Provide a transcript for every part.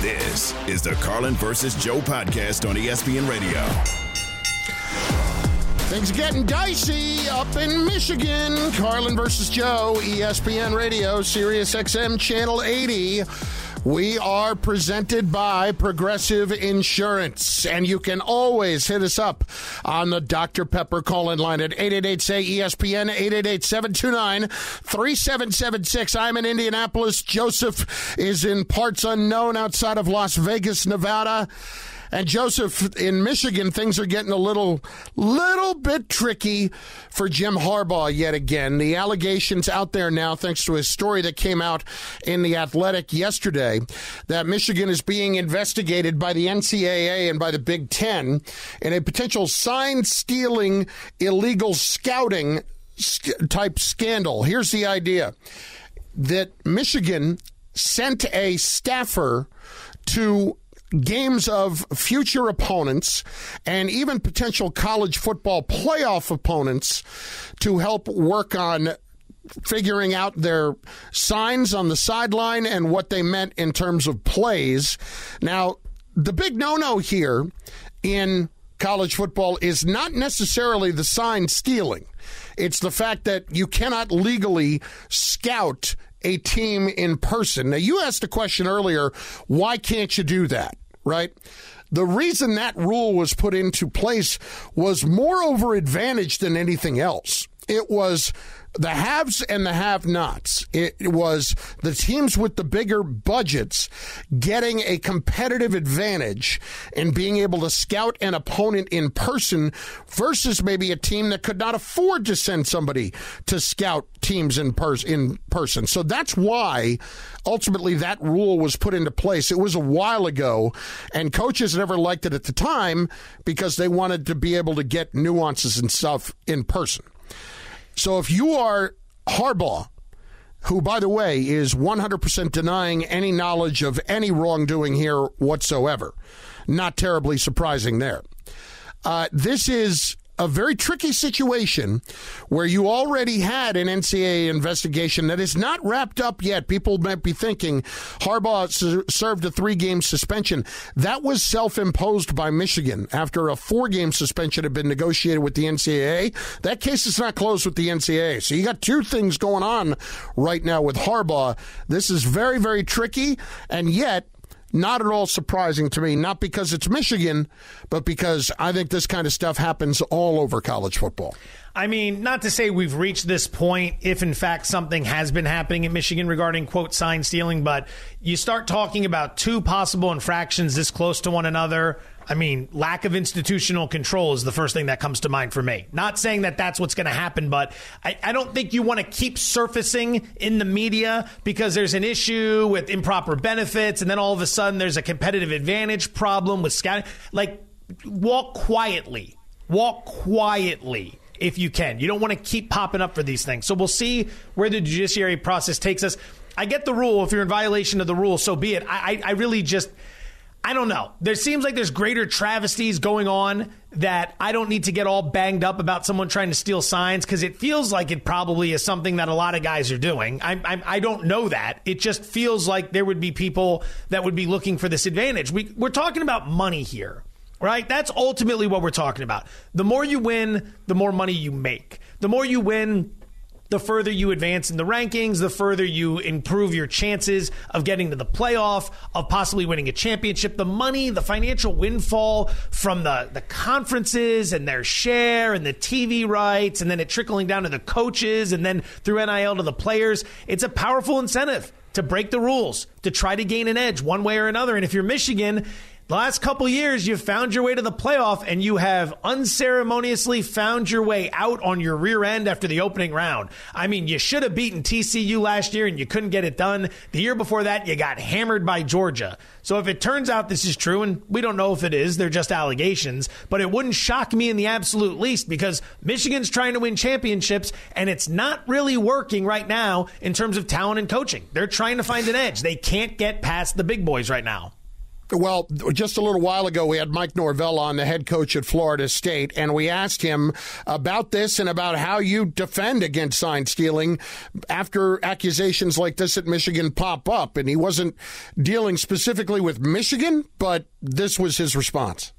This is the Carlin versus Joe podcast on ESPN Radio. Things are getting dicey up in Michigan. Carlin versus Joe, ESPN Radio, Sirius XM Channel 80. We are presented by Progressive Insurance, and you can always hit us up on the Dr. Pepper call in line at 888 say ESPN 888 729 3776. I'm in Indianapolis. Joseph is in parts unknown outside of Las Vegas, Nevada. And Joseph, in Michigan, things are getting a little, little bit tricky for Jim Harbaugh yet again. The allegations out there now, thanks to a story that came out in the Athletic yesterday, that Michigan is being investigated by the NCAA and by the Big Ten in a potential sign stealing, illegal scouting type scandal. Here's the idea that Michigan sent a staffer to games of future opponents and even potential college football playoff opponents to help work on figuring out their signs on the sideline and what they meant in terms of plays. Now, the big no no here in college football is not necessarily the sign stealing. It's the fact that you cannot legally scout a team in person. Now, you asked a question earlier why can't you do that, right? The reason that rule was put into place was more over advantage than anything else. It was the haves and the have nots. It was the teams with the bigger budgets getting a competitive advantage and being able to scout an opponent in person versus maybe a team that could not afford to send somebody to scout teams in, pers- in person. So that's why ultimately that rule was put into place. It was a while ago, and coaches never liked it at the time because they wanted to be able to get nuances and stuff in person. So if you are Harbaugh, who, by the way, is 100% denying any knowledge of any wrongdoing here whatsoever, not terribly surprising there. Uh, this is a very tricky situation where you already had an NCAA investigation that is not wrapped up yet. People might be thinking Harbaugh served a three game suspension. That was self imposed by Michigan after a four game suspension had been negotiated with the NCAA. That case is not closed with the NCAA. So you got two things going on right now with Harbaugh. This is very, very tricky. And yet, not at all surprising to me, not because it's Michigan, but because I think this kind of stuff happens all over college football. I mean, not to say we've reached this point if in fact something has been happening in Michigan regarding quote sign stealing, but you start talking about two possible infractions this close to one another. I mean, lack of institutional control is the first thing that comes to mind for me. Not saying that that's what's going to happen, but I, I, don't think you want to keep surfacing in the media because there's an issue with improper benefits, and then all of a sudden there's a competitive advantage problem with scouting. Like, walk quietly. Walk quietly if you can. You don't want to keep popping up for these things. So we'll see where the judiciary process takes us. I get the rule. If you're in violation of the rule, so be it. I, I, I really just I don't know. There seems like there's greater travesties going on that I don't need to get all banged up about someone trying to steal signs because it feels like it probably is something that a lot of guys are doing. I, I, I, don't know that. It just feels like there would be people that would be looking for this advantage. We, we're talking about money here, right? That's ultimately what we're talking about. The more you win, the more money you make. The more you win, the further you advance in the rankings, the further you improve your chances of getting to the playoff, of possibly winning a championship. The money, the financial windfall from the, the conferences and their share and the TV rights, and then it trickling down to the coaches and then through NIL to the players. It's a powerful incentive to break the rules, to try to gain an edge one way or another. And if you're Michigan, The last couple years, you've found your way to the playoff and you have unceremoniously found your way out on your rear end after the opening round. I mean, you should have beaten TCU last year and you couldn't get it done. The year before that, you got hammered by Georgia. So if it turns out this is true, and we don't know if it is, they're just allegations, but it wouldn't shock me in the absolute least because Michigan's trying to win championships and it's not really working right now in terms of talent and coaching. They're trying to find an edge. They can't get past the big boys right now. Well, just a little while ago, we had Mike Norvell on, the head coach at Florida State, and we asked him about this and about how you defend against sign stealing after accusations like this at Michigan pop up. And he wasn't dealing specifically with Michigan, but this was his response.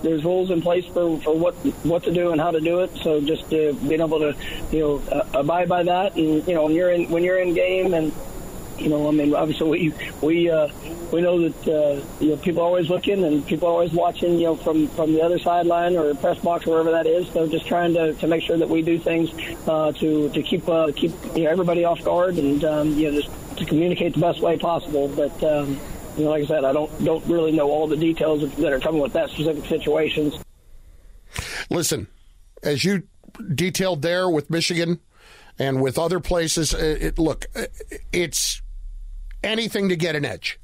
There's rules in place for, for what what to do and how to do it. So just uh, being able to you know uh, abide by that, and you know when you're in when you're in game and you know, I mean, obviously we we uh, we know that uh, you know people are always looking and people are always watching. You know, from from the other sideline or press box, or wherever that is. So just trying to, to make sure that we do things uh, to to keep uh, keep you know, everybody off guard and um, you know just to communicate the best way possible. But um, you know, like I said, I don't don't really know all the details that are coming with that specific situations. Listen, as you detailed there with Michigan and with other places, it, it, look, it's anything to get an edge.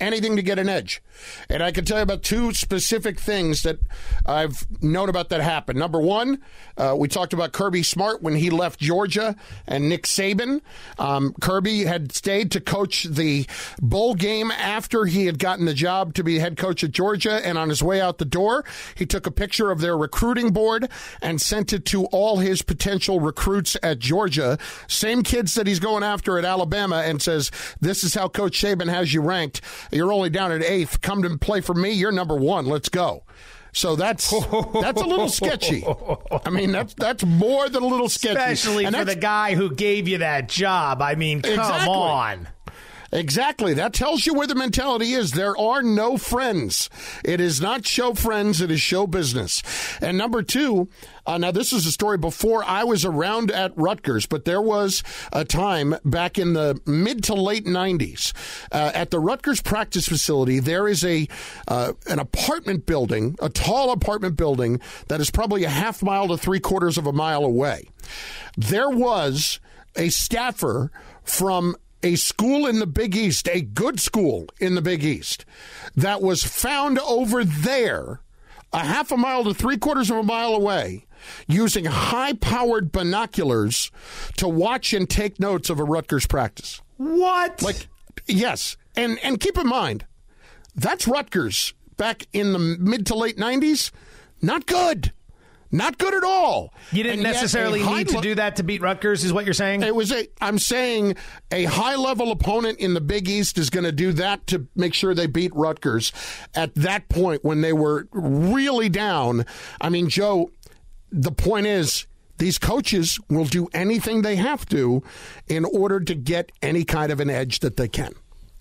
Anything to get an edge. And I can tell you about two specific things that I've known about that happened. Number one, uh, we talked about Kirby Smart when he left Georgia and Nick Saban. Um, Kirby had stayed to coach the bowl game after he had gotten the job to be head coach at Georgia. And on his way out the door, he took a picture of their recruiting board and sent it to all his potential recruits at Georgia. Same kids that he's going after at Alabama and says, This is how Coach Saban has you ranked. You're only down at eighth. Come to play for me. You're number one. Let's go. So that's that's a little sketchy. I mean, that's that's more than a little sketchy, especially and for the guy who gave you that job. I mean, come exactly. on. Exactly. That tells you where the mentality is. There are no friends. It is not show friends, it is show business. And number two, uh, now this is a story before I was around at Rutgers, but there was a time back in the mid to late 90s uh, at the Rutgers practice facility. There is a uh, an apartment building, a tall apartment building that is probably a half mile to three quarters of a mile away. There was a staffer from a school in the Big East, a good school in the Big East, that was found over there, a half a mile to three quarters of a mile away, using high powered binoculars to watch and take notes of a Rutgers practice. What? Like, yes. And, and keep in mind, that's Rutgers back in the mid to late 90s. Not good. Not good at all. You didn't and necessarily need to do that to beat Rutgers, is what you're saying? It was a. I'm saying a high level opponent in the Big East is going to do that to make sure they beat Rutgers. At that point, when they were really down, I mean, Joe. The point is, these coaches will do anything they have to in order to get any kind of an edge that they can.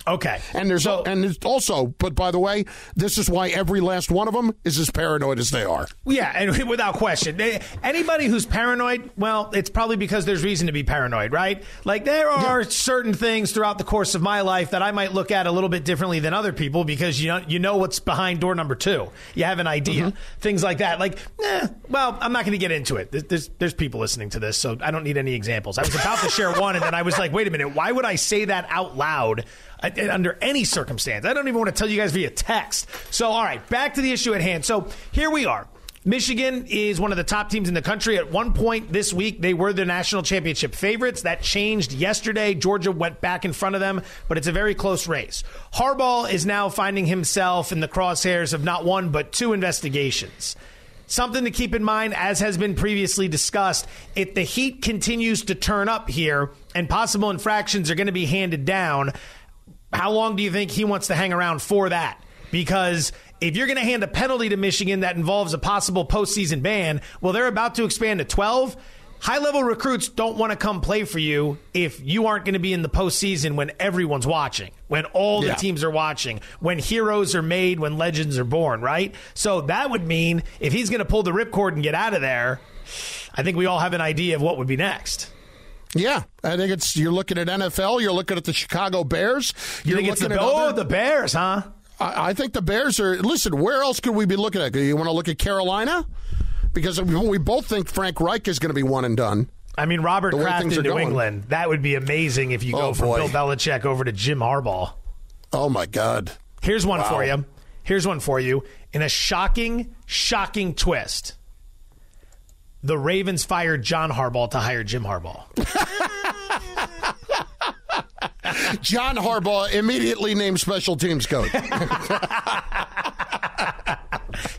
Okay. And there's so, and there's also, but by the way, this is why every last one of them is as paranoid as they are. Yeah, and without question, anybody who's paranoid, well, it's probably because there's reason to be paranoid, right? Like there are yeah. certain things throughout the course of my life that I might look at a little bit differently than other people because you know you know what's behind door number two. You have an idea, mm-hmm. things like that. Like, eh, well, I'm not going to get into it. There's there's people listening to this, so I don't need any examples. I was about to share one, and then I was like, wait a minute, why would I say that out loud? Under any circumstance. I don't even want to tell you guys via text. So, all right, back to the issue at hand. So, here we are. Michigan is one of the top teams in the country. At one point this week, they were the national championship favorites. That changed yesterday. Georgia went back in front of them, but it's a very close race. Harbaugh is now finding himself in the crosshairs of not one, but two investigations. Something to keep in mind, as has been previously discussed, if the heat continues to turn up here and possible infractions are going to be handed down, how long do you think he wants to hang around for that? Because if you're going to hand a penalty to Michigan that involves a possible postseason ban, well, they're about to expand to 12. High level recruits don't want to come play for you if you aren't going to be in the postseason when everyone's watching, when all the yeah. teams are watching, when heroes are made, when legends are born, right? So that would mean if he's going to pull the ripcord and get out of there, I think we all have an idea of what would be next. Yeah, I think it's you're looking at NFL. You're looking at the Chicago Bears. You're you think it's the, oh, the Bears, huh? I, I think the Bears are. Listen, where else could we be looking at? You want to look at Carolina? Because we both think Frank Reich is going to be one and done. I mean, Robert Kraft in New going. England. That would be amazing if you oh, go from boy. Bill Belichick over to Jim Harbaugh. Oh my God! Here's one wow. for you. Here's one for you. In a shocking, shocking twist, the Ravens fired John Harbaugh to hire Jim Harbaugh. John Harbaugh immediately named special teams coach.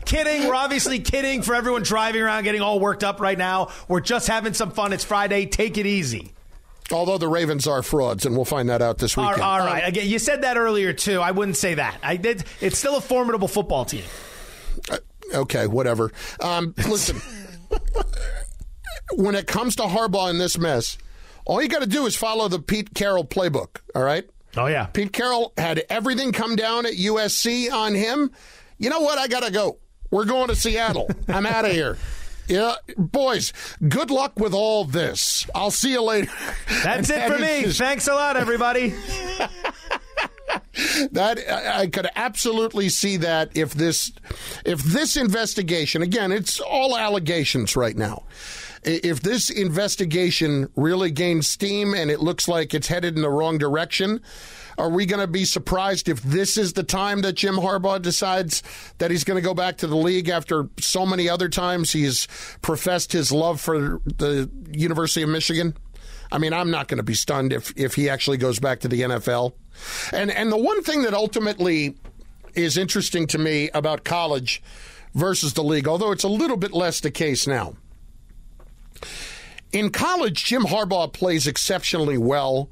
kidding. We're obviously kidding for everyone driving around getting all worked up right now. We're just having some fun. It's Friday. Take it easy. Although the Ravens are frauds, and we'll find that out this weekend. all right. Again, you said that earlier too. I wouldn't say that. I did. It's still a formidable football team. Uh, okay, whatever. Um, listen, when it comes to Harbaugh in this mess, all you got to do is follow the Pete Carroll playbook. All right. Oh yeah. Pete Carroll had everything come down at USC on him. You know what? I got to go. We're going to Seattle. I'm out of here. Yeah, boys, good luck with all this. I'll see you later. That's it for me. Just... Thanks a lot, everybody. that I could absolutely see that if this if this investigation again it's all allegations right now if this investigation really gains steam and it looks like it's headed in the wrong direction, are we going to be surprised if this is the time that Jim Harbaugh decides that he's going to go back to the league after so many other times he's professed his love for the University of Michigan? I mean, I'm not going to be stunned if, if he actually goes back to the NFL. And and the one thing that ultimately is interesting to me about college versus the league, although it's a little bit less the case now, in college, Jim Harbaugh plays exceptionally well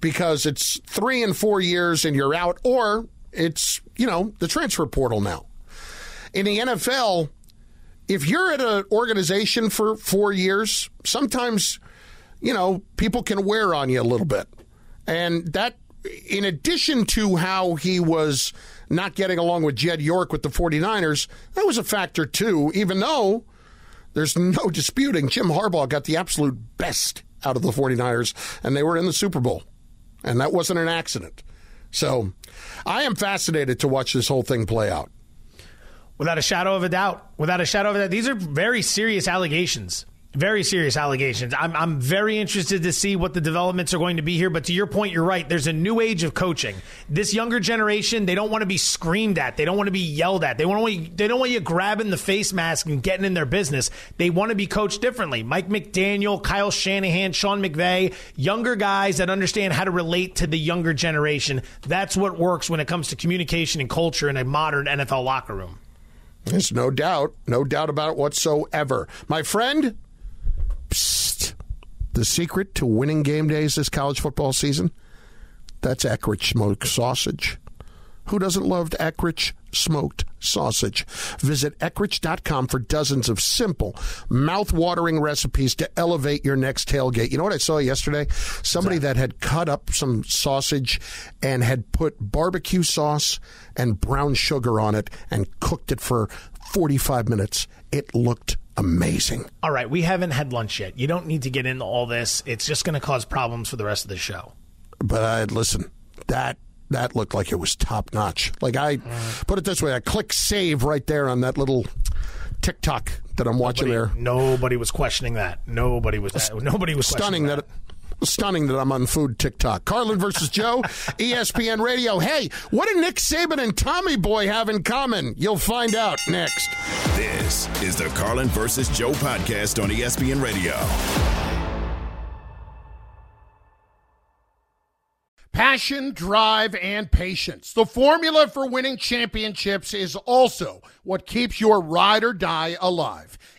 because it's three and four years and you're out, or it's, you know, the transfer portal now. In the NFL, if you're at an organization for four years, sometimes, you know, people can wear on you a little bit. And that, in addition to how he was not getting along with Jed York with the 49ers, that was a factor too, even though there's no disputing Jim Harbaugh got the absolute best out of the 49ers, and they were in the Super Bowl. And that wasn't an accident. So I am fascinated to watch this whole thing play out. Without a shadow of a doubt. Without a shadow of a doubt. These are very serious allegations very serious allegations. I'm, I'm very interested to see what the developments are going to be here. But to your point, you're right. There's a new age of coaching. This younger generation, they don't want to be screamed at. They don't want to be yelled at. They want to, they don't want you grabbing the face mask and getting in their business. They want to be coached differently. Mike McDaniel, Kyle Shanahan, Sean McVay, younger guys that understand how to relate to the younger generation. That's what works when it comes to communication and culture in a modern NFL locker room. There's no doubt, no doubt about it whatsoever. My friend, Psst. The secret to winning game days this college football season? That's Eckrich smoked sausage. Who doesn't love Eckrich smoked sausage? Visit Eckrich.com for dozens of simple, mouth-watering recipes to elevate your next tailgate. You know what I saw yesterday? Somebody that? that had cut up some sausage and had put barbecue sauce and brown sugar on it and cooked it for 45 minutes. It looked amazing. All right, we haven't had lunch yet. You don't need to get into all this. It's just going to cause problems for the rest of the show. But I listen, that that looked like it was top notch. Like I mm. put it this way, I click save right there on that little TikTok that I'm watching nobody, there. Nobody was questioning that. Nobody was. Nobody was stunning that. that stunning that I'm on food TikTok. Carlin versus Joe, ESPN Radio. Hey, what do Nick Saban and Tommy Boy have in common? You'll find out next. This is the Carlin versus Joe podcast on ESPN Radio. Passion, drive, and patience. The formula for winning championships is also what keeps your ride or die alive.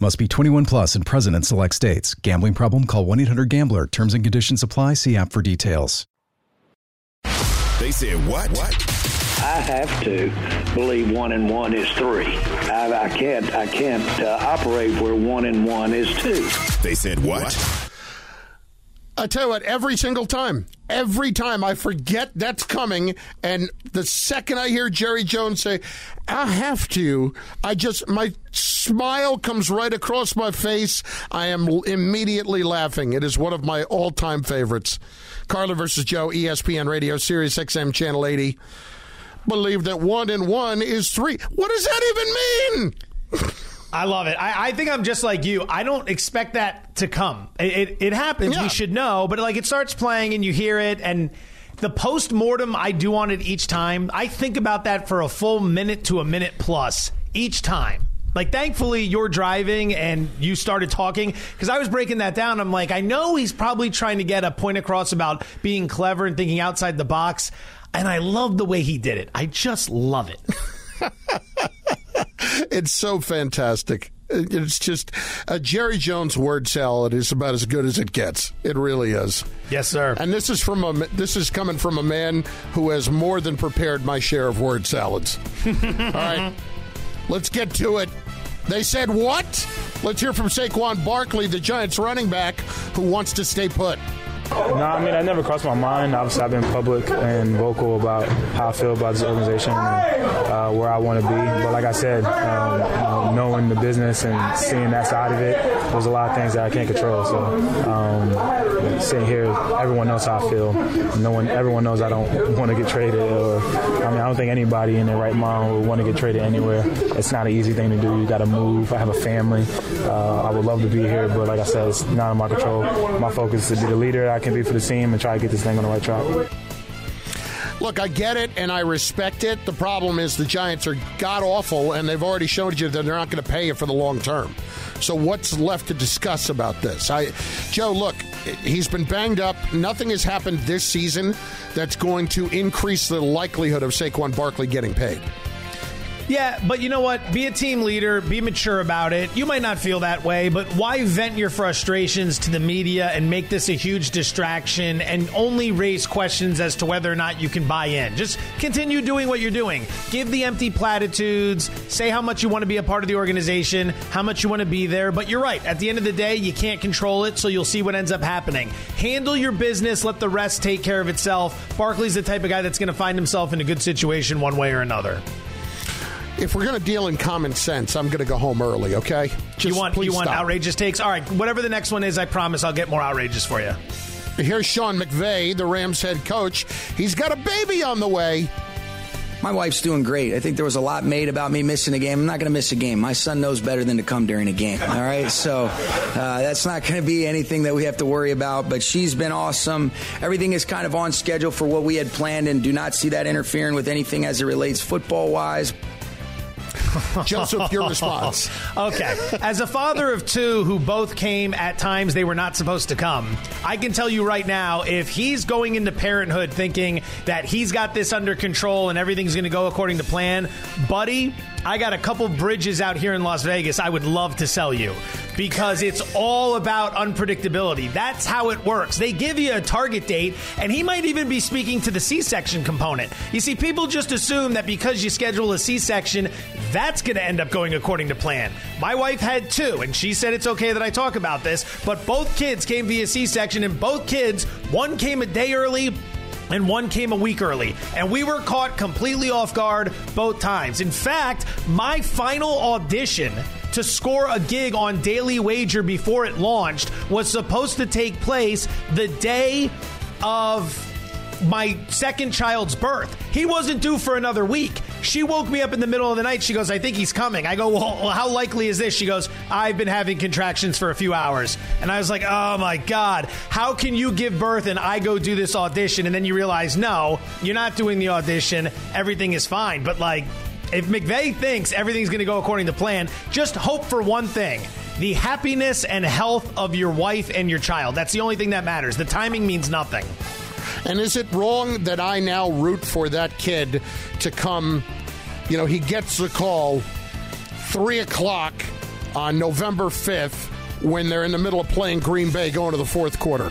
Must be 21 plus and present in select states. Gambling problem? Call 1 800 GAMBLER. Terms and conditions apply. See app for details. They said what? What? I have to believe one and one is three. I, I can't. I can't uh, operate where one and one is two. They said what? I tell you what, every single time, every time I forget that's coming, and the second I hear Jerry Jones say, I have to, I just, my smile comes right across my face. I am immediately laughing. It is one of my all time favorites. Carlin versus Joe, ESPN Radio, Sirius XM Channel 80. Believe that one and one is three. What does that even mean? I love it. I, I, think I'm just like you. I don't expect that to come. It, it, it happens. Yeah. We should know, but like it starts playing and you hear it, and the post mortem I do on it each time. I think about that for a full minute to a minute plus each time. Like, thankfully, you're driving and you started talking because I was breaking that down. I'm like, I know he's probably trying to get a point across about being clever and thinking outside the box. And I love the way he did it. I just love it. it's so fantastic. It's just a Jerry Jones word salad is about as good as it gets. It really is. Yes, sir. And this is from a this is coming from a man who has more than prepared my share of word salads. All right, let's get to it. They said what? Let's hear from Saquon Barkley, the Giants running back, who wants to stay put. No, I mean, I never crossed my mind. Obviously, I've been public and vocal about how I feel about this organization and uh, where I want to be. But like I said, um, you know, knowing the business and seeing that side of it, there's a lot of things that I can't control. So um, sitting here, everyone knows how I feel. No one, everyone knows I don't want to get traded. Or I mean, I don't think anybody in their right mind would want to get traded anywhere. It's not an easy thing to do. You got to move. I have a family. Uh, I would love to be here, but like I said, it's not in my control. My focus is to be the leader I can be for the team and try to get this thing on the right track. Look, I get it and I respect it. The problem is the Giants are god awful, and they've already showed you that they're not going to pay you for the long term. So what's left to discuss about this? I, Joe, look, he's been banged up. Nothing has happened this season that's going to increase the likelihood of Saquon Barkley getting paid. Yeah, but you know what? Be a team leader, be mature about it. You might not feel that way, but why vent your frustrations to the media and make this a huge distraction and only raise questions as to whether or not you can buy in? Just continue doing what you're doing. Give the empty platitudes, say how much you want to be a part of the organization, how much you want to be there, but you're right. At the end of the day, you can't control it, so you'll see what ends up happening. Handle your business, let the rest take care of itself. Barkley's the type of guy that's going to find himself in a good situation one way or another if we're going to deal in common sense, I'm going to go home early. Okay? Just you want you want outrageous takes? All right, whatever the next one is, I promise I'll get more outrageous for you. Here's Sean McVay, the Rams head coach. He's got a baby on the way. My wife's doing great. I think there was a lot made about me missing a game. I'm not going to miss a game. My son knows better than to come during a game. All right, so uh, that's not going to be anything that we have to worry about. But she's been awesome. Everything is kind of on schedule for what we had planned, and do not see that interfering with anything as it relates football wise. Joseph, your response. okay. As a father of two who both came at times they were not supposed to come, I can tell you right now if he's going into parenthood thinking that he's got this under control and everything's going to go according to plan, buddy, I got a couple bridges out here in Las Vegas I would love to sell you because it's all about unpredictability. That's how it works. They give you a target date, and he might even be speaking to the C section component. You see, people just assume that because you schedule a C section, that's going to end up going according to plan. My wife had two, and she said it's okay that I talk about this, but both kids came via C section, and both kids, one came a day early, and one came a week early. And we were caught completely off guard both times. In fact, my final audition to score a gig on Daily Wager before it launched was supposed to take place the day of my second child's birth. He wasn't due for another week. She woke me up in the middle of the night. She goes, I think he's coming. I go, well, how likely is this? She goes, I've been having contractions for a few hours. And I was like, oh my God, how can you give birth and I go do this audition? And then you realize, no, you're not doing the audition. Everything is fine. But like, if McVay thinks everything's going to go according to plan, just hope for one thing the happiness and health of your wife and your child. That's the only thing that matters. The timing means nothing. And is it wrong that I now root for that kid to come? You know, he gets the call three o'clock on November 5th when they're in the middle of playing Green Bay going to the fourth quarter.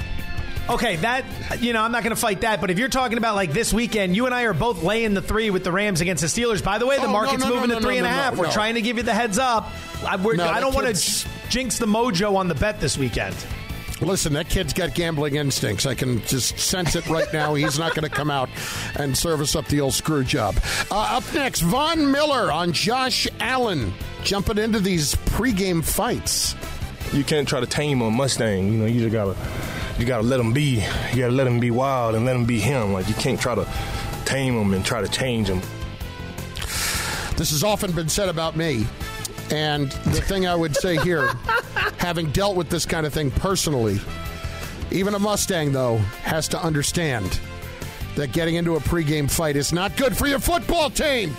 Okay, that you know, I'm not going to fight that. But if you're talking about like this weekend, you and I are both laying the three with the Rams against the Steelers. By the way, the Oh, market's no, no, moving no, to three and a half. We're trying to give you the heads up. I, I don't want to jinx the mojo on the bet this weekend. Listen, that kid's got gambling instincts. I can just sense it right now. He's not going to come out and serve us up the old screw job. Uh, up next, Von Miller on Josh Allen jumping into these pregame fights. You can't try to tame a Mustang. You know, you just gotta, you gotta let him be. You gotta let him be wild and let him be him. Like you can't try to tame him and try to change him. This has often been said about me. And the thing I would say here, having dealt with this kind of thing personally, even a Mustang, though, has to understand that getting into a pregame fight is not good for your football team.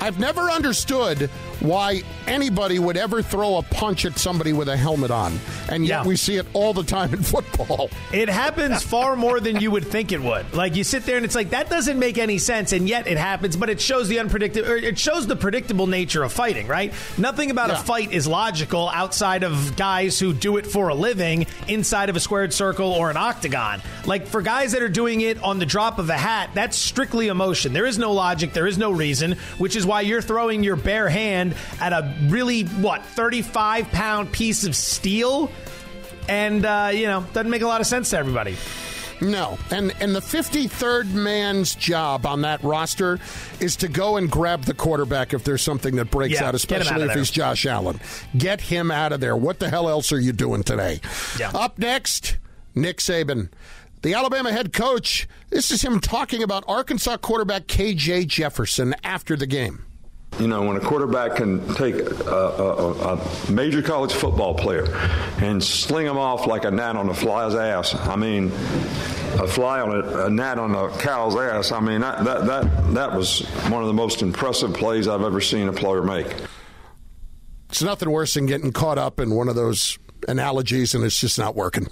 I've never understood why anybody would ever throw a punch at somebody with a helmet on. And yet Yeah. we see it all the time in football. It happens far more than you would think it would. Like you sit there and it's like that doesn't make any sense, and yet it happens. But it shows the unpredictable. It shows the predictable nature of fighting. Right? Nothing about Yeah. a fight is logical outside of guys who do it for a living inside of a squared circle or an octagon. Like for guys that are doing it on the drop of a hat, that's strictly emotion. There is no logic. There is no reason. Which is why you're throwing your bare hand at a really what 35 pound piece of steel and uh, you know doesn't make a lot of sense to everybody. No. And and the 53rd man's job on that roster is to go and grab the quarterback if there's something that breaks Yeah, out, him out especially if there. he's Josh Allen. Get him out of there. What the hell else are you doing today? Yeah. Up next, Nick Saban. The Alabama head coach, this is him talking about Arkansas quarterback KJ Jefferson after the game. You know, when a quarterback can take a, a, a, a major college football player and sling him off like a gnat on a fly's ass, I mean, a fly on a, a gnat on a cow's ass, I mean, that, that, that, that was one of the most impressive plays I've ever seen a player make. It's nothing worse than getting caught up in one of those analogies and it's just not working.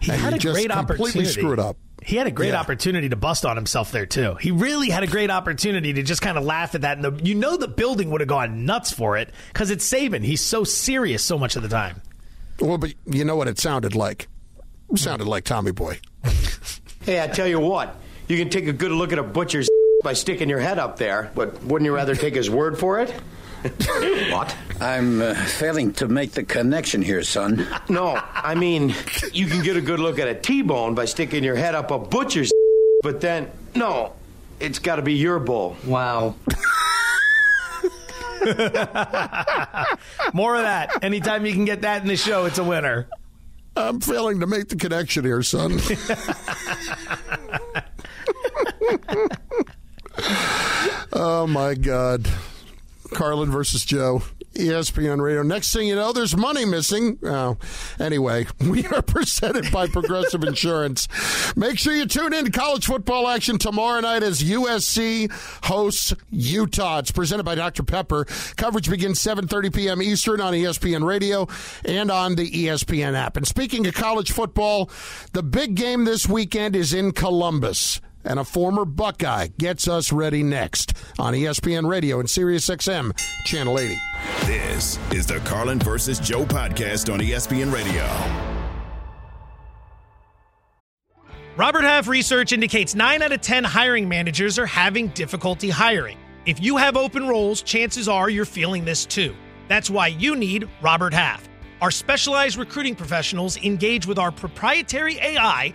He and had you a just great completely opportunity. screwed up. He had a great Yeah. opportunity to bust on himself there too. He really had a great opportunity to just kind of laugh at that, and the, you know the building would have gone nuts for it because it's Saban. He's so serious so much of the time. Well, but you know what it sounded like? It sounded like Tommy Boy. Hey, I tell you what, you can take a good look at a butcher's by sticking your head up there, but wouldn't you rather take his word for it? what? I'm uh, failing to make the connection here, son. No, I mean, you can get a good look at a T-bone by sticking your head up a butcher's but then, no, it's got to be your bull. Wow. More of that. Anytime you can get that in the show, it's a winner. I'm failing to make the connection here, son. oh my God. Carlin versus Joe. ESPN Radio. Next thing you know, there's money missing. Oh, anyway, we are presented by Progressive Insurance. Make sure you tune in to college football action tomorrow night as USC hosts Utah. It's presented by Dr. Pepper. Coverage begins 7:30 p.m. Eastern on ESPN Radio and on the ESPN app. And speaking of college football, the big game this weekend is in Columbus and a former Buckeye gets us ready next on ESPN Radio and Sirius XM Channel 80. This is the Carlin versus Joe podcast on ESPN Radio. Robert Half research indicates 9 out of 10 hiring managers are having difficulty hiring. If you have open roles, chances are you're feeling this too. That's why you need Robert Half. Our specialized recruiting professionals engage with our proprietary AI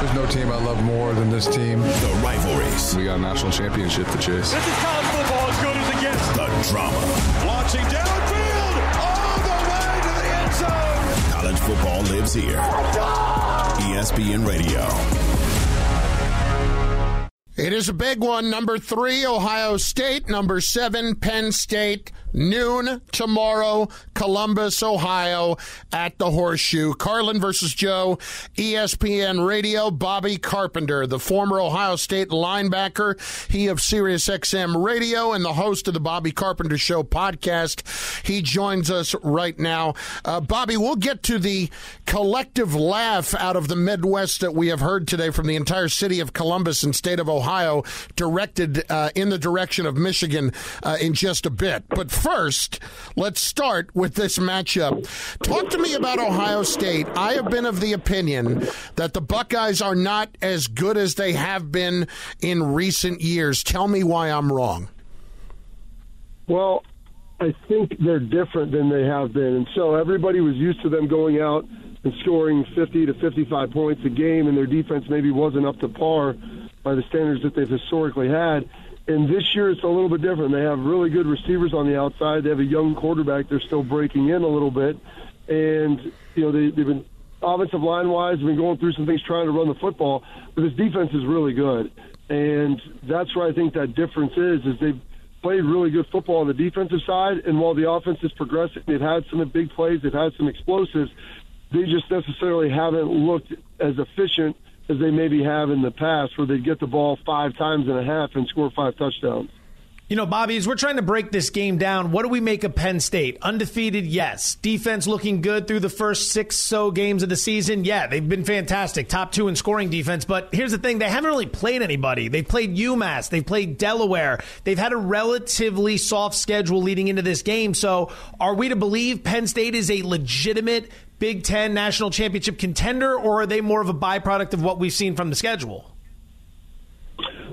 There's no team I love more than this team. the rivalries, We got a national championship to chase. This is college football as good as it gets. the drama. Launching downfield, all the way to the end zone. College football lives here. ESPN Radio. It is a big one. Number three, Ohio State. Number seven, Penn State. Noon tomorrow, Columbus, Ohio, at the Horseshoe. Carlin versus Joe, ESPN Radio. Bobby Carpenter, the former Ohio State linebacker, he of SiriusXM Radio and the host of the Bobby Carpenter Show podcast. He joins us right now. Uh, Bobby, we'll get to the collective laugh out of the Midwest that we have heard today from the entire city of Columbus and state of Ohio, directed uh, in the direction of Michigan uh, in just a bit. But first, let's start with this matchup. Talk to me about Ohio State. I have been of the opinion that the Buckeyes are not as good as they have been in recent years. Tell me why I'm wrong. Well, I think they're different than they have been. And so everybody was used to them going out and scoring 50 to 55 points a game, and their defense maybe wasn't up to par by the standards that they've historically had. And this year it's a little bit different. They have really good receivers on the outside. They have a young quarterback. They're still breaking in a little bit. And, you know, they, they've been offensive line wise, been going through some things trying to run the football, but this defense is really good. And that's where I think that difference is, is they've played really good football on the defensive side, and while the offense is progressing, they've had some big plays, they've had some explosives. They just necessarily haven't looked as efficient as they maybe have in the past, where they get the ball five times and a half and score five touchdowns. You know, Bobby, as we're trying to break this game down, what do we make of Penn State? Undefeated, yes. Defense looking good through the first six so games of the season. Yeah, they've been fantastic. Top two in scoring defense. But here's the thing they haven't really played anybody. They've played UMass, they've played Delaware. They've had a relatively soft schedule leading into this game. So are we to believe Penn State is a legitimate Big Ten national championship contender, or are they more of a byproduct of what we've seen from the schedule?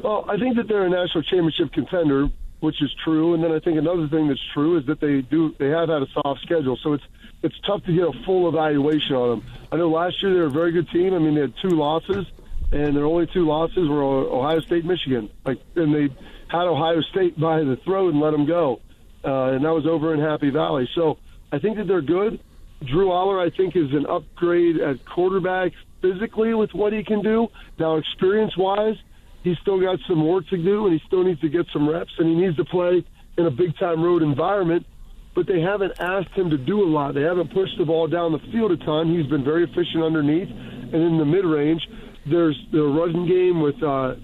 Well, I think that they're a national championship contender, which is true. And then I think another thing that's true is that they do they have had a soft schedule, so it's it's tough to get a full evaluation on them. I know last year they were a very good team. I mean, they had two losses, and their only two losses were Ohio State, Michigan. Like, and they had Ohio State by the throat and let them go, uh, and that was over in Happy Valley. So I think that they're good. Drew Allar, I think, is an upgrade at quarterback physically with what he can do. Now, experience wise, he's still got some work to do, and he still needs to get some reps, and he needs to play in a big time road environment. But they haven't asked him to do a lot. They haven't pushed the ball down the field a ton. He's been very efficient underneath, and in the mid range, there's the running game with uh,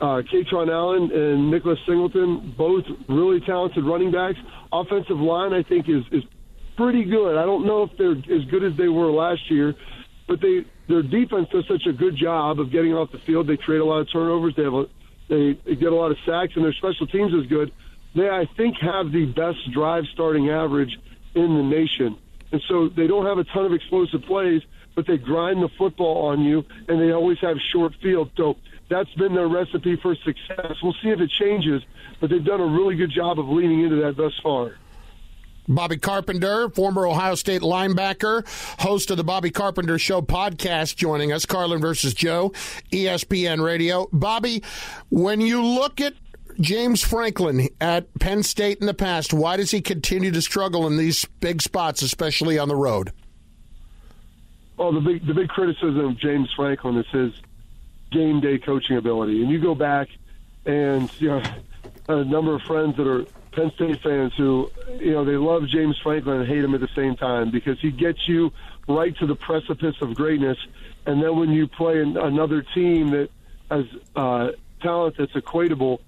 uh, Kaytron Allen and Nicholas Singleton, both really talented running backs. Offensive line, I think, is is pretty good. I don't know if they're as good as they were last year, but they their defense does such a good job of getting off the field. They create a lot of turnovers. They have a, they, they get a lot of sacks, and their special teams is good. They, I think, have the best drive starting average in the nation, and so they don't have a ton of explosive plays, but they grind the football on you, and they always have short field. So that's been their recipe for success. We'll see if it changes, but they've done a really good job of leaning into that thus far. Bobby Carpenter, former Ohio State linebacker, host of the Bobby Carpenter Show podcast, joining us. Carlin versus Joe, ESPN Radio. Bobby, when you look at James Franklin at Penn State in the past, why does he continue to struggle in these big spots, especially on the road? Well, the big the big criticism of James Franklin is his game day coaching ability, and you go back and you know a number of friends that are Penn State fans who, you know, they love James Franklin and hate him at the same time because he gets you right to the precipice of greatness. And then when you play another team that has uh, talent that's equatable,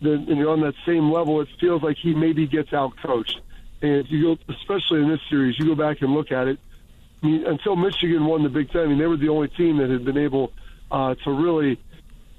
then and you're on that same level, it feels like he maybe gets out coached. And if you go, especially in this series, you go back and look at it. I mean, until Michigan won the Big Ten, I mean, they were the only team that had been able uh, to really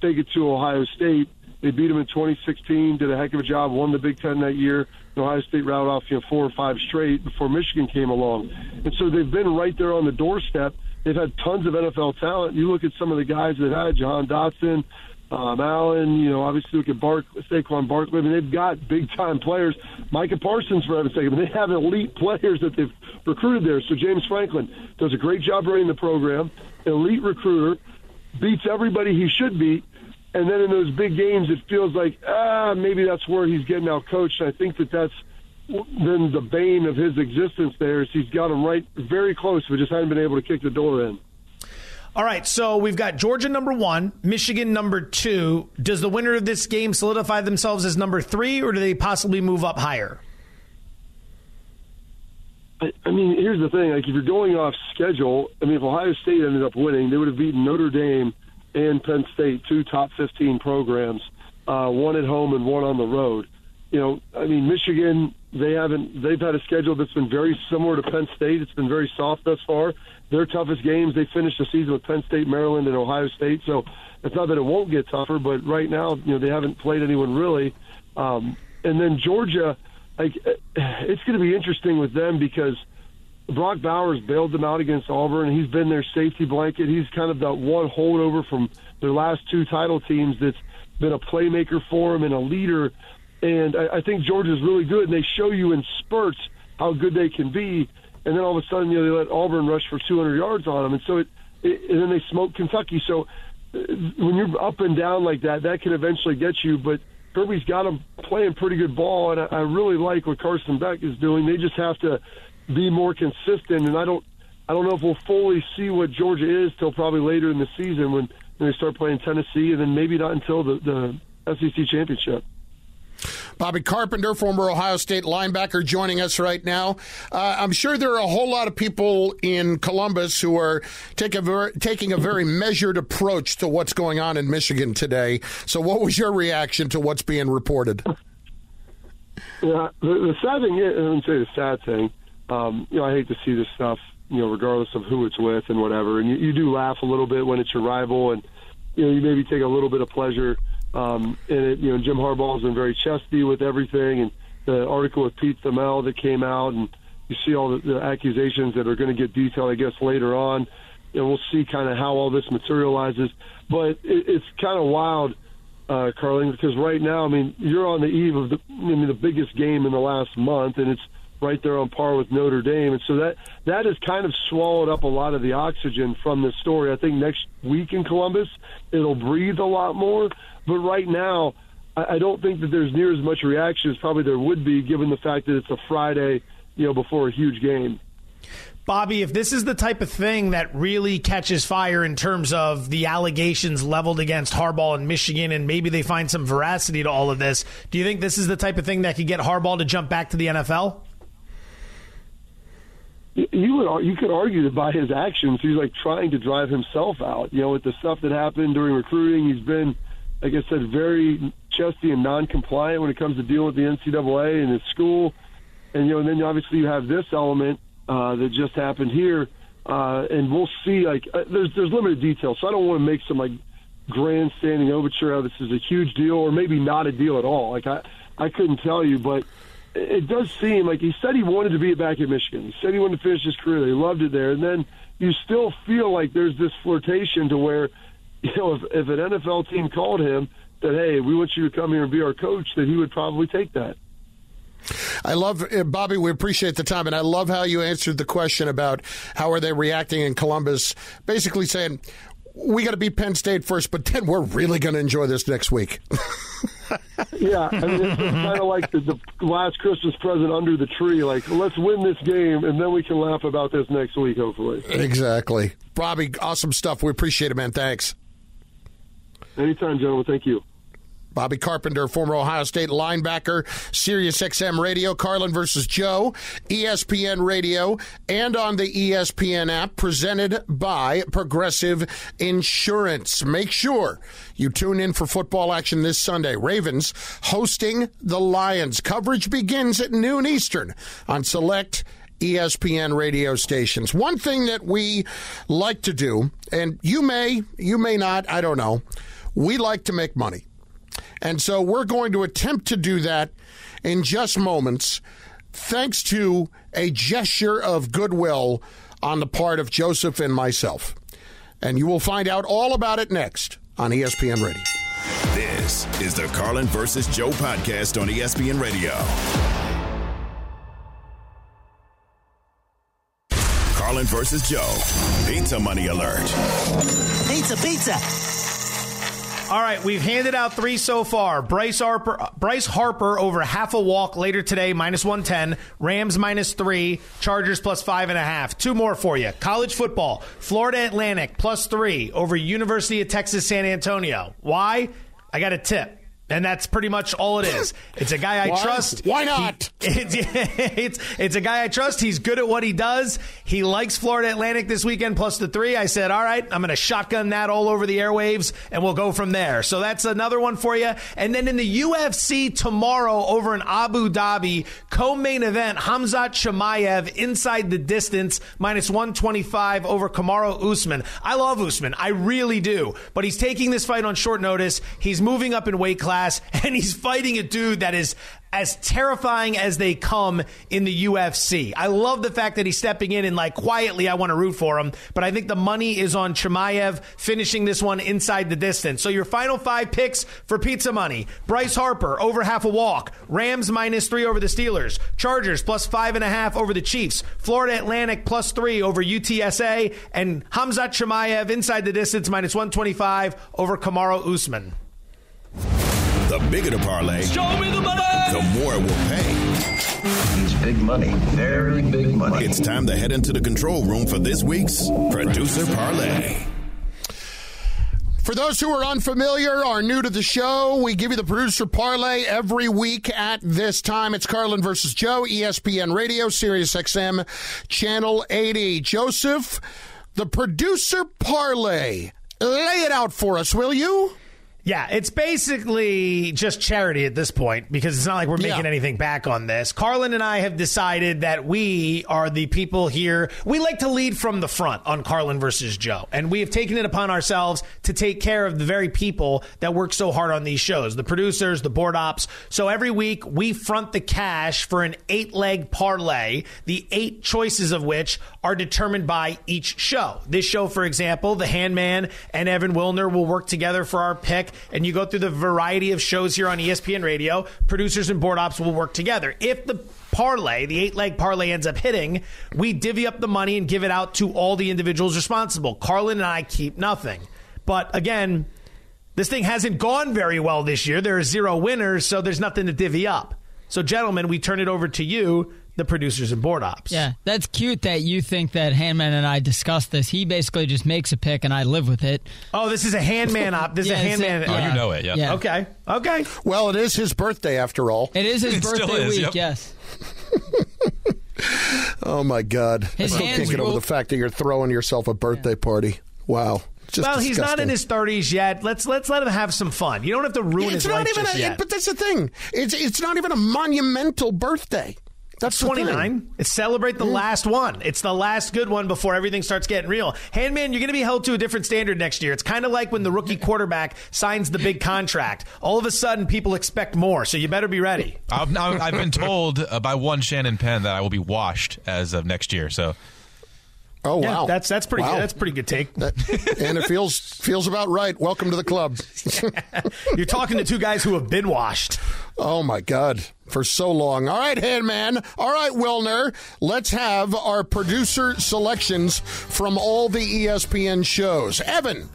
take it to Ohio State. They beat them in 2016, did a heck of a job, won the Big Ten that year. Ohio State routed off you know, four or five straight before Michigan came along. And so they've been right there on the doorstep. They've had tons of NFL talent. You look at some of the guys that had Jahan Dotson, um, Allen, you know, obviously look at Bark, Saquon Barkley. I mean, they've got big time players. Micah Parsons, for heaven's sake. I mean, they have elite players that they've recruited there. So James Franklin does a great job running the program. Elite recruiter, beats everybody he should beat. And then in those big games, it feels like ah maybe that's where he's getting out coached. I think that that's then the bane of his existence. There is he's got him right very close, but just hadn't been able to kick the door in. All right, so we've got Georgia number one, Michigan number two. Does the winner of this game solidify themselves as number three, or do they possibly move up higher? I, I mean, here's the thing: like if you're going off schedule, I mean, if Ohio State ended up winning, they would have beaten Notre Dame and Penn State, two top 15 programs, uh, one at home and one on the road. You know, I mean, Michigan, they haven't, they've had a schedule that's been very similar to Penn State. It's been very soft thus far. Their toughest games, they finished the season with Penn State, Maryland, and Ohio State. So it's not that it won't get tougher, but right now, you know, they haven't played anyone really. Um, and then Georgia, like, it's going to be interesting with them because Brock Bowers bailed them out against Auburn. He's been their safety blanket. He's kind of that one holdover from their last two title teams that's been a playmaker for them and a leader. And I, I think Georgia's really good, and they show you in spurts how good they can be and then all of a sudden, you know, they let Auburn rush for 200 yards on them, and so it, it and then they smoke Kentucky. So uh, when you're up and down like that, that can eventually get you. But Kirby's got them playing pretty good ball, and I, I really like what Carson Beck is doing. They just have to be more consistent, and I don't, I don't know if we'll fully see what Georgia is till probably later in the season when, when they start playing Tennessee, and then maybe not until the, the SEC championship. Bobby Carpenter, former Ohio State linebacker, joining us right now. Uh, I'm sure there are a whole lot of people in Columbus who are take a ver- taking a very measured approach to what's going on in Michigan today. So, what was your reaction to what's being reported? Yeah, the, the sad thing is, I wouldn't say the sad thing. Um, you know, I hate to see this stuff. You know, regardless of who it's with and whatever, and you, you do laugh a little bit when it's your rival, and you know, you maybe take a little bit of pleasure um, and it, you know, Jim Harbaugh has been very chesty with everything, and the article with Pete Thamel that came out, and you see all the, the accusations that are going to get detailed, I guess, later on. And we'll see kind of how all this materializes. But it, it's kind of wild, uh, Carlin, because right now, I mean, you're on the eve of the, I mean, the biggest game in the last month, and it's right there on par with Notre Dame. And so that that has kind of swallowed up a lot of the oxygen from this story. I think next week in Columbus, it'll breathe a lot more. But right now, I, I don't think that there's near as much reaction as probably there would be, given the fact that it's a Friday, you know, before a huge game. Bobby, if this is the type of thing that really catches fire in terms of the allegations leveled against Harbaugh in Michigan, and maybe they find some veracity to all of this, do you think this is the type of thing that could get Harbaugh to jump back to the NFL? You would you could argue that by his actions, he's like trying to drive himself out. You know, with the stuff that happened during recruiting, he's been like I said, very chesty and non-compliant when it comes to dealing with the NCAA and his school. And you know, and then obviously you have this element uh, that just happened here, uh, and we'll see. Like, uh, there's there's limited details, so I don't want to make some like grandstanding overture how this is a huge deal or maybe not a deal at all. Like I I couldn't tell you, but it does seem like he said he wanted to be back in Michigan. He said he wanted to finish his career. They loved it there, and then you still feel like there's this flirtation to where you know, if, if an NFL team called him that, hey, we want you to come here and be our coach, that he would probably take that. I love uh, Bobby. We appreciate the time, and I love how you answered the question about how are they reacting in Columbus. Basically saying we got to beat Penn State first, but then we're really going to enjoy this next week. yeah, I mean, it's kind of like the, the last Christmas present under the tree. Like, let's win this game, and then we can laugh about this next week, hopefully. Exactly, Bobby. Awesome stuff. We appreciate it, man. Thanks. Anytime, gentlemen. Thank you. Bobby Carpenter, former Ohio State linebacker, Sirius XM Radio, Carlin versus Joe, ESPN Radio, and on the ESPN app, presented by Progressive Insurance. Make sure you tune in for football action this Sunday. Ravens hosting the Lions. Coverage begins at noon Eastern on select ESPN radio stations. One thing that we like to do, and you may, you may not, I don't know, we like to make money. And so we're going to attempt to do that in just moments, thanks to a gesture of goodwill on the part of Joseph and myself. And you will find out all about it next on ESPN Radio. This is the Carlin versus Joe podcast on ESPN Radio. Carlin versus Joe. Pizza money alert. Pizza, pizza. All right, we've handed out three so far. Bryce Harper, Bryce Harper over half a walk later today, minus 110. Rams minus three. Chargers plus five and a half. Two more for you. College football. Florida Atlantic plus three over University of Texas San Antonio. Why? I got a tip. And that's pretty much all it is. It's a guy I Why? trust. Why not? He- it's, it's, it's a guy I trust. He's good at what he does. He likes Florida Atlantic this weekend plus the three. I said, all right, I'm going to shotgun that all over the airwaves and we'll go from there. So that's another one for you. And then in the UFC tomorrow over in Abu Dhabi, co-main event, Hamzat Chimaev inside the distance, minus 125 over Kamaru Usman. I love Usman. I really do. But he's taking this fight on short notice. He's moving up in weight class and he's fighting a dude that is as terrifying as they come in the UFC. I love the fact that he's stepping in and like quietly I want to root for him, but I think the money is on Chimaev finishing this one inside the distance. So your final five picks for pizza money. Bryce Harper over half a walk. Rams minus three over the Steelers. Chargers plus five and a half over the Chiefs. Florida Atlantic plus three over UTSA and Hamzat Chimaev inside the distance minus 125 over Kamaru Usman. The bigger the parlay, Show me the money. the more it will pay. It's big money, very big money. It's time to head into the control room for this week's Producer Parlay. For those who are unfamiliar or new to the show, we give you the producer parlay every week at this time. It's Carlin versus Joe, ESPN Radio, Sirius XM, Channel 80. Joseph, the producer parlay. Lay it out for us, will you? Yeah, it's basically just charity at this point because it's not like we're making Yeah. anything back on this. Carlin and I have decided that we are the people here. We like to lead from the front on Carlin versus Joe. And we have taken it upon ourselves to take care of the very people that work so hard on these shows the producers, the board ops. So every week we front the cash for an eight leg parlay, the eight choices of which are determined by each show. This show, for example, the Handman and Evan Wilner will work together for our pick, and you go through the variety of shows here on ESPN Radio. Producers and board ops will work together. If the parlay, the eight leg parlay ends up hitting, we divvy up the money and give it out to all the individuals responsible. Carlin and I keep nothing. But again, this thing hasn't gone very well this year. There are zero winners, so there's nothing to divvy up. So, gentlemen, we turn it over to you, the producers and board ops. Yeah, that's cute that you think that Handman and I discussed this. He basically just makes a pick and I live with it. Oh, this is a handman op. This Yeah, is a it's a- handman. Oh, you know it, yeah. Yeah. Okay. Okay. Well, it is his birthday after all. It is his It still birthday is, week, yep. yes. Oh, my God. His I still hands can't get over the fact that you're throwing yourself a birthday party. Wow. Just well, he's not in his thirties yet. Let's let's let him have some fun. You don't have to ruin It's his not life even just a, yet. but that's the thing. It's it's not even a monumental birthday. That's 29. It's celebrate the last one. It's the last good one before everything starts getting real. Handman, you're going to be held to a different standard next year. It's kind of like when the rookie quarterback signs the big contract. All of a sudden, people expect more, so you better be ready. I've, I've I've been told uh, by one Shannon Penn that I will be washed as of next year. So Oh Yeah, wow, that's that's pretty Wow. good. That's a pretty good take. and it feels feels about right. Welcome to the club. You're talking to two guys who have been washed. Oh my God, for so long. All right, Handman. All right, Wilner. Let's have our producer selections from all the ESPN shows. Evan,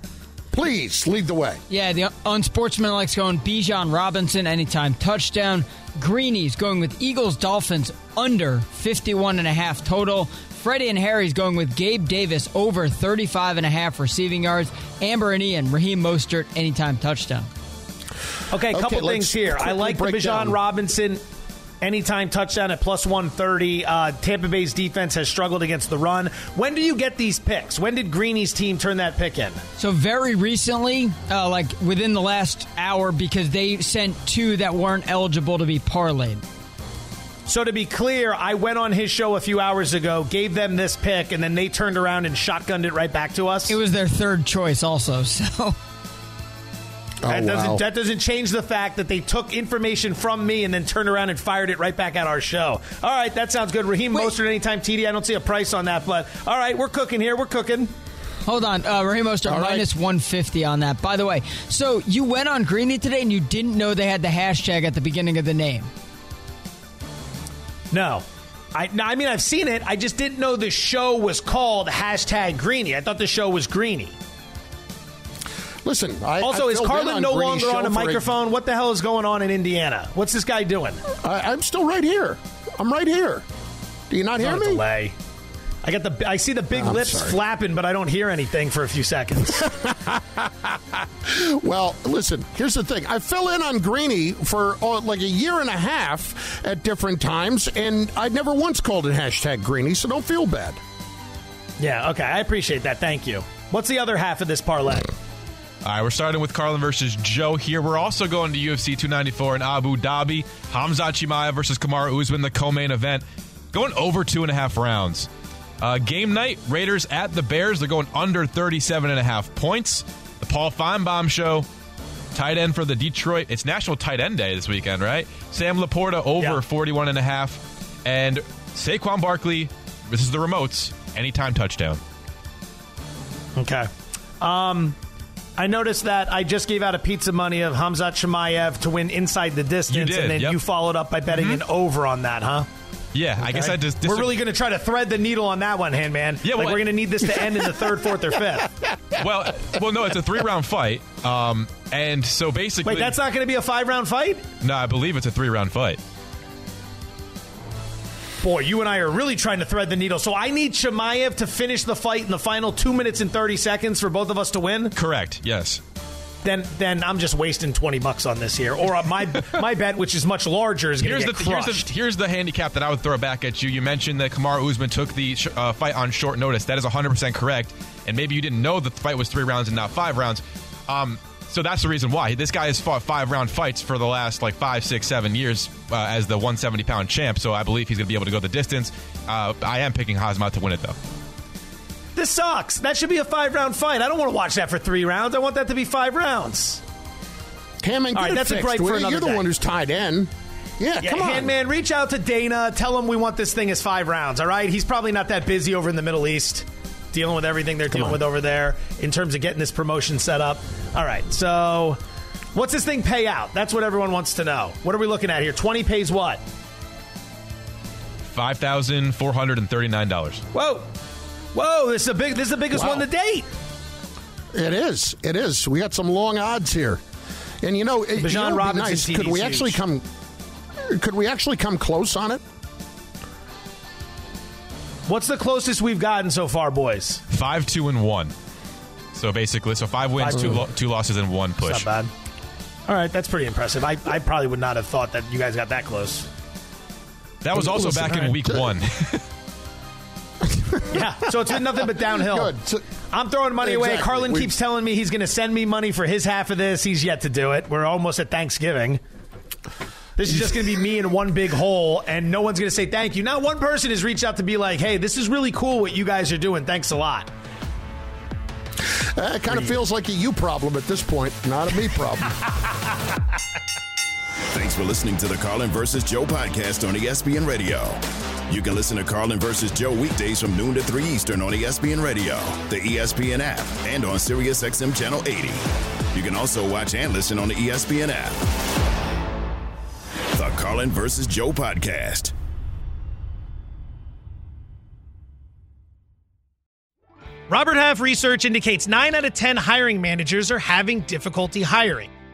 please lead the way. Yeah, the unsportsmanlike's going Bijan Robinson anytime touchdown. Greeny's going with Eagles Dolphins under 51 and a half total. Freddie and Harry's going with Gabe Davis over 35 and a half receiving yards. Amber and Ian, Raheem Mostert anytime touchdown. Okay, a couple let's things here. I like the Bijan. Robinson anytime touchdown at plus 130. Uh, Tampa Bay's defense has struggled against the run. When do you get these picks? When did Greeny's team turn that pick in? So very recently, uh, like within the last hour, because they sent two that weren't eligible to be parlayed. So to be clear, I went on his show a few hours ago, gave them this pick, and then they turned around and shotgunned it right back to us. It was their third choice, also. So that Oh, doesn't wow. that doesn't change the fact that they took information from me and then turned around and fired it right back at our show. All right, that sounds good. Raheem Mostert anytime TD. I don't see a price on that, but all right, we're cooking here. We're cooking. hold on, uh, Raheem Mostert All right. minus 150 on that. By the way, so you went on Greeny today and you didn't know they had the hashtag at the beginning of the name. No. I, no, I mean, I've seen it. I just didn't know the show was called hashtag Greeny. I thought the show was Greeny. Listen, I Also, I is Carlin no Greeny's longer on a microphone? What the hell is going on in Indiana? What's this guy doing? I, I'm still right here. I'm right here. Do you not hear a me? delay. I got the. I see the big I'm lips sorry. flapping, but I don't hear anything for a few seconds. Well, listen, here's the thing. I fill in on Greeny for uh, like a year and a half at different times, and I never once called it hashtag Greeny, so don't feel bad. yeah. Okay. I appreciate that. Thank you. What's the other half of this parlay? All right, we're starting with Carlin versus Joe here. We're also going to UFC 294 in Abu Dhabi. Hamza Chimaev versus Kamaru Usman, the co-main event. Going over two and a half rounds. Uh, game night, Raiders at the Bears. They're going under 37 and a half points. The Paul Finebaum show, tight end for the Detroit. It's National Tight End Day this weekend, right? Sam Laporta over Yeah. 41 and a half. And Saquon Barkley, this is the remotes, anytime touchdown. Okay. Um, I noticed that I just gave out a pizza money of Hamzat Chimaev to win inside the distance, did, and then yep. you followed up by betting an over on that, huh? Yeah, I guess I just. We're really going to try to thread the needle on that one, Handman. Yeah, like well, we're going to need this to end in the third, fourth, or fifth. well, well, no, it's a three round fight. Um, and so basically, Wait, that's not going to be a five round fight? no, I believe it's a three round fight. Boy, you and I are really trying to thread the needle. So I need Chimaev to finish the fight in the final two minutes and thirty seconds for both of us to win. Correct. Yes. Then, then I'm just wasting twenty bucks on this here, or uh, my my bet, which is much larger, is going Here's the, get here's the here's the handicap that I would throw back at you. You mentioned that Kamaru Usman took the sh- uh, fight on short notice. That is 100 percent correct. And maybe you didn't know that the fight was three rounds and not five rounds. Um, so that's the reason why this guy has fought five round fights for the last like five, six, seven years uh, as the 170 pound champ. So I believe he's going to be able to go the distance. Uh, I am picking Hazmat to win it though. This sucks. That should be a five round fight. I don't want to watch that for three rounds. I want that to be five rounds. Hammond, All get right, it that's a fixed, gripe will for you? another You're the day. one who's tied in. Yeah, Yeah, come on. Handman, reach out to Dana. Tell him we want this thing as five rounds. All right, he's probably not that busy over in the Middle East, dealing with everything they're dealing on. with over there in terms of getting this promotion set up. All right, so what's this thing pay out? That's what everyone wants to know. What are we looking at here? Twenty pays what? Five thousand four hundred and thirty nine dollars. Whoa, whoa! This is a big. This is the biggest Wow. one to date. It is. It is. We got some long odds here, and you know, it, you know be Robinson nice? Could we actually huge. come? Could we actually come close on it? What's the closest we've gotten so far, boys? Five, two, and one. So basically, so five wins, Five, two two. lo- two losses, and one It's push. not bad. All right, that's pretty impressive. I, I probably would not have thought that you guys got that close. That was also Listen, back in right. week one. Yeah, so it's been nothing but downhill. Good. So- I'm throwing money away. Carlin We- keeps telling me he's going to send me money for his half of this. He's yet to do it. We're almost at Thanksgiving. This is just going to be me in one big hole, and no one's going to say thank you. Not one person has reached out to be like, hey, this is really cool what you guys are doing. Thanks a lot. Uh, it kind of feels like a you problem at this point, not a me problem. Thanks for listening to the Carlin versus Joe podcast on ESPN Radio. You can listen to Carlin versus Joe weekdays from noon to 3 Eastern on ESPN Radio, the ESPN app, and on SiriusXM Channel 80. You can also watch and listen on the ESPN app. The Carlin versus Joe podcast. Robert Half research indicates 9 out of 10 hiring managers are having difficulty hiring.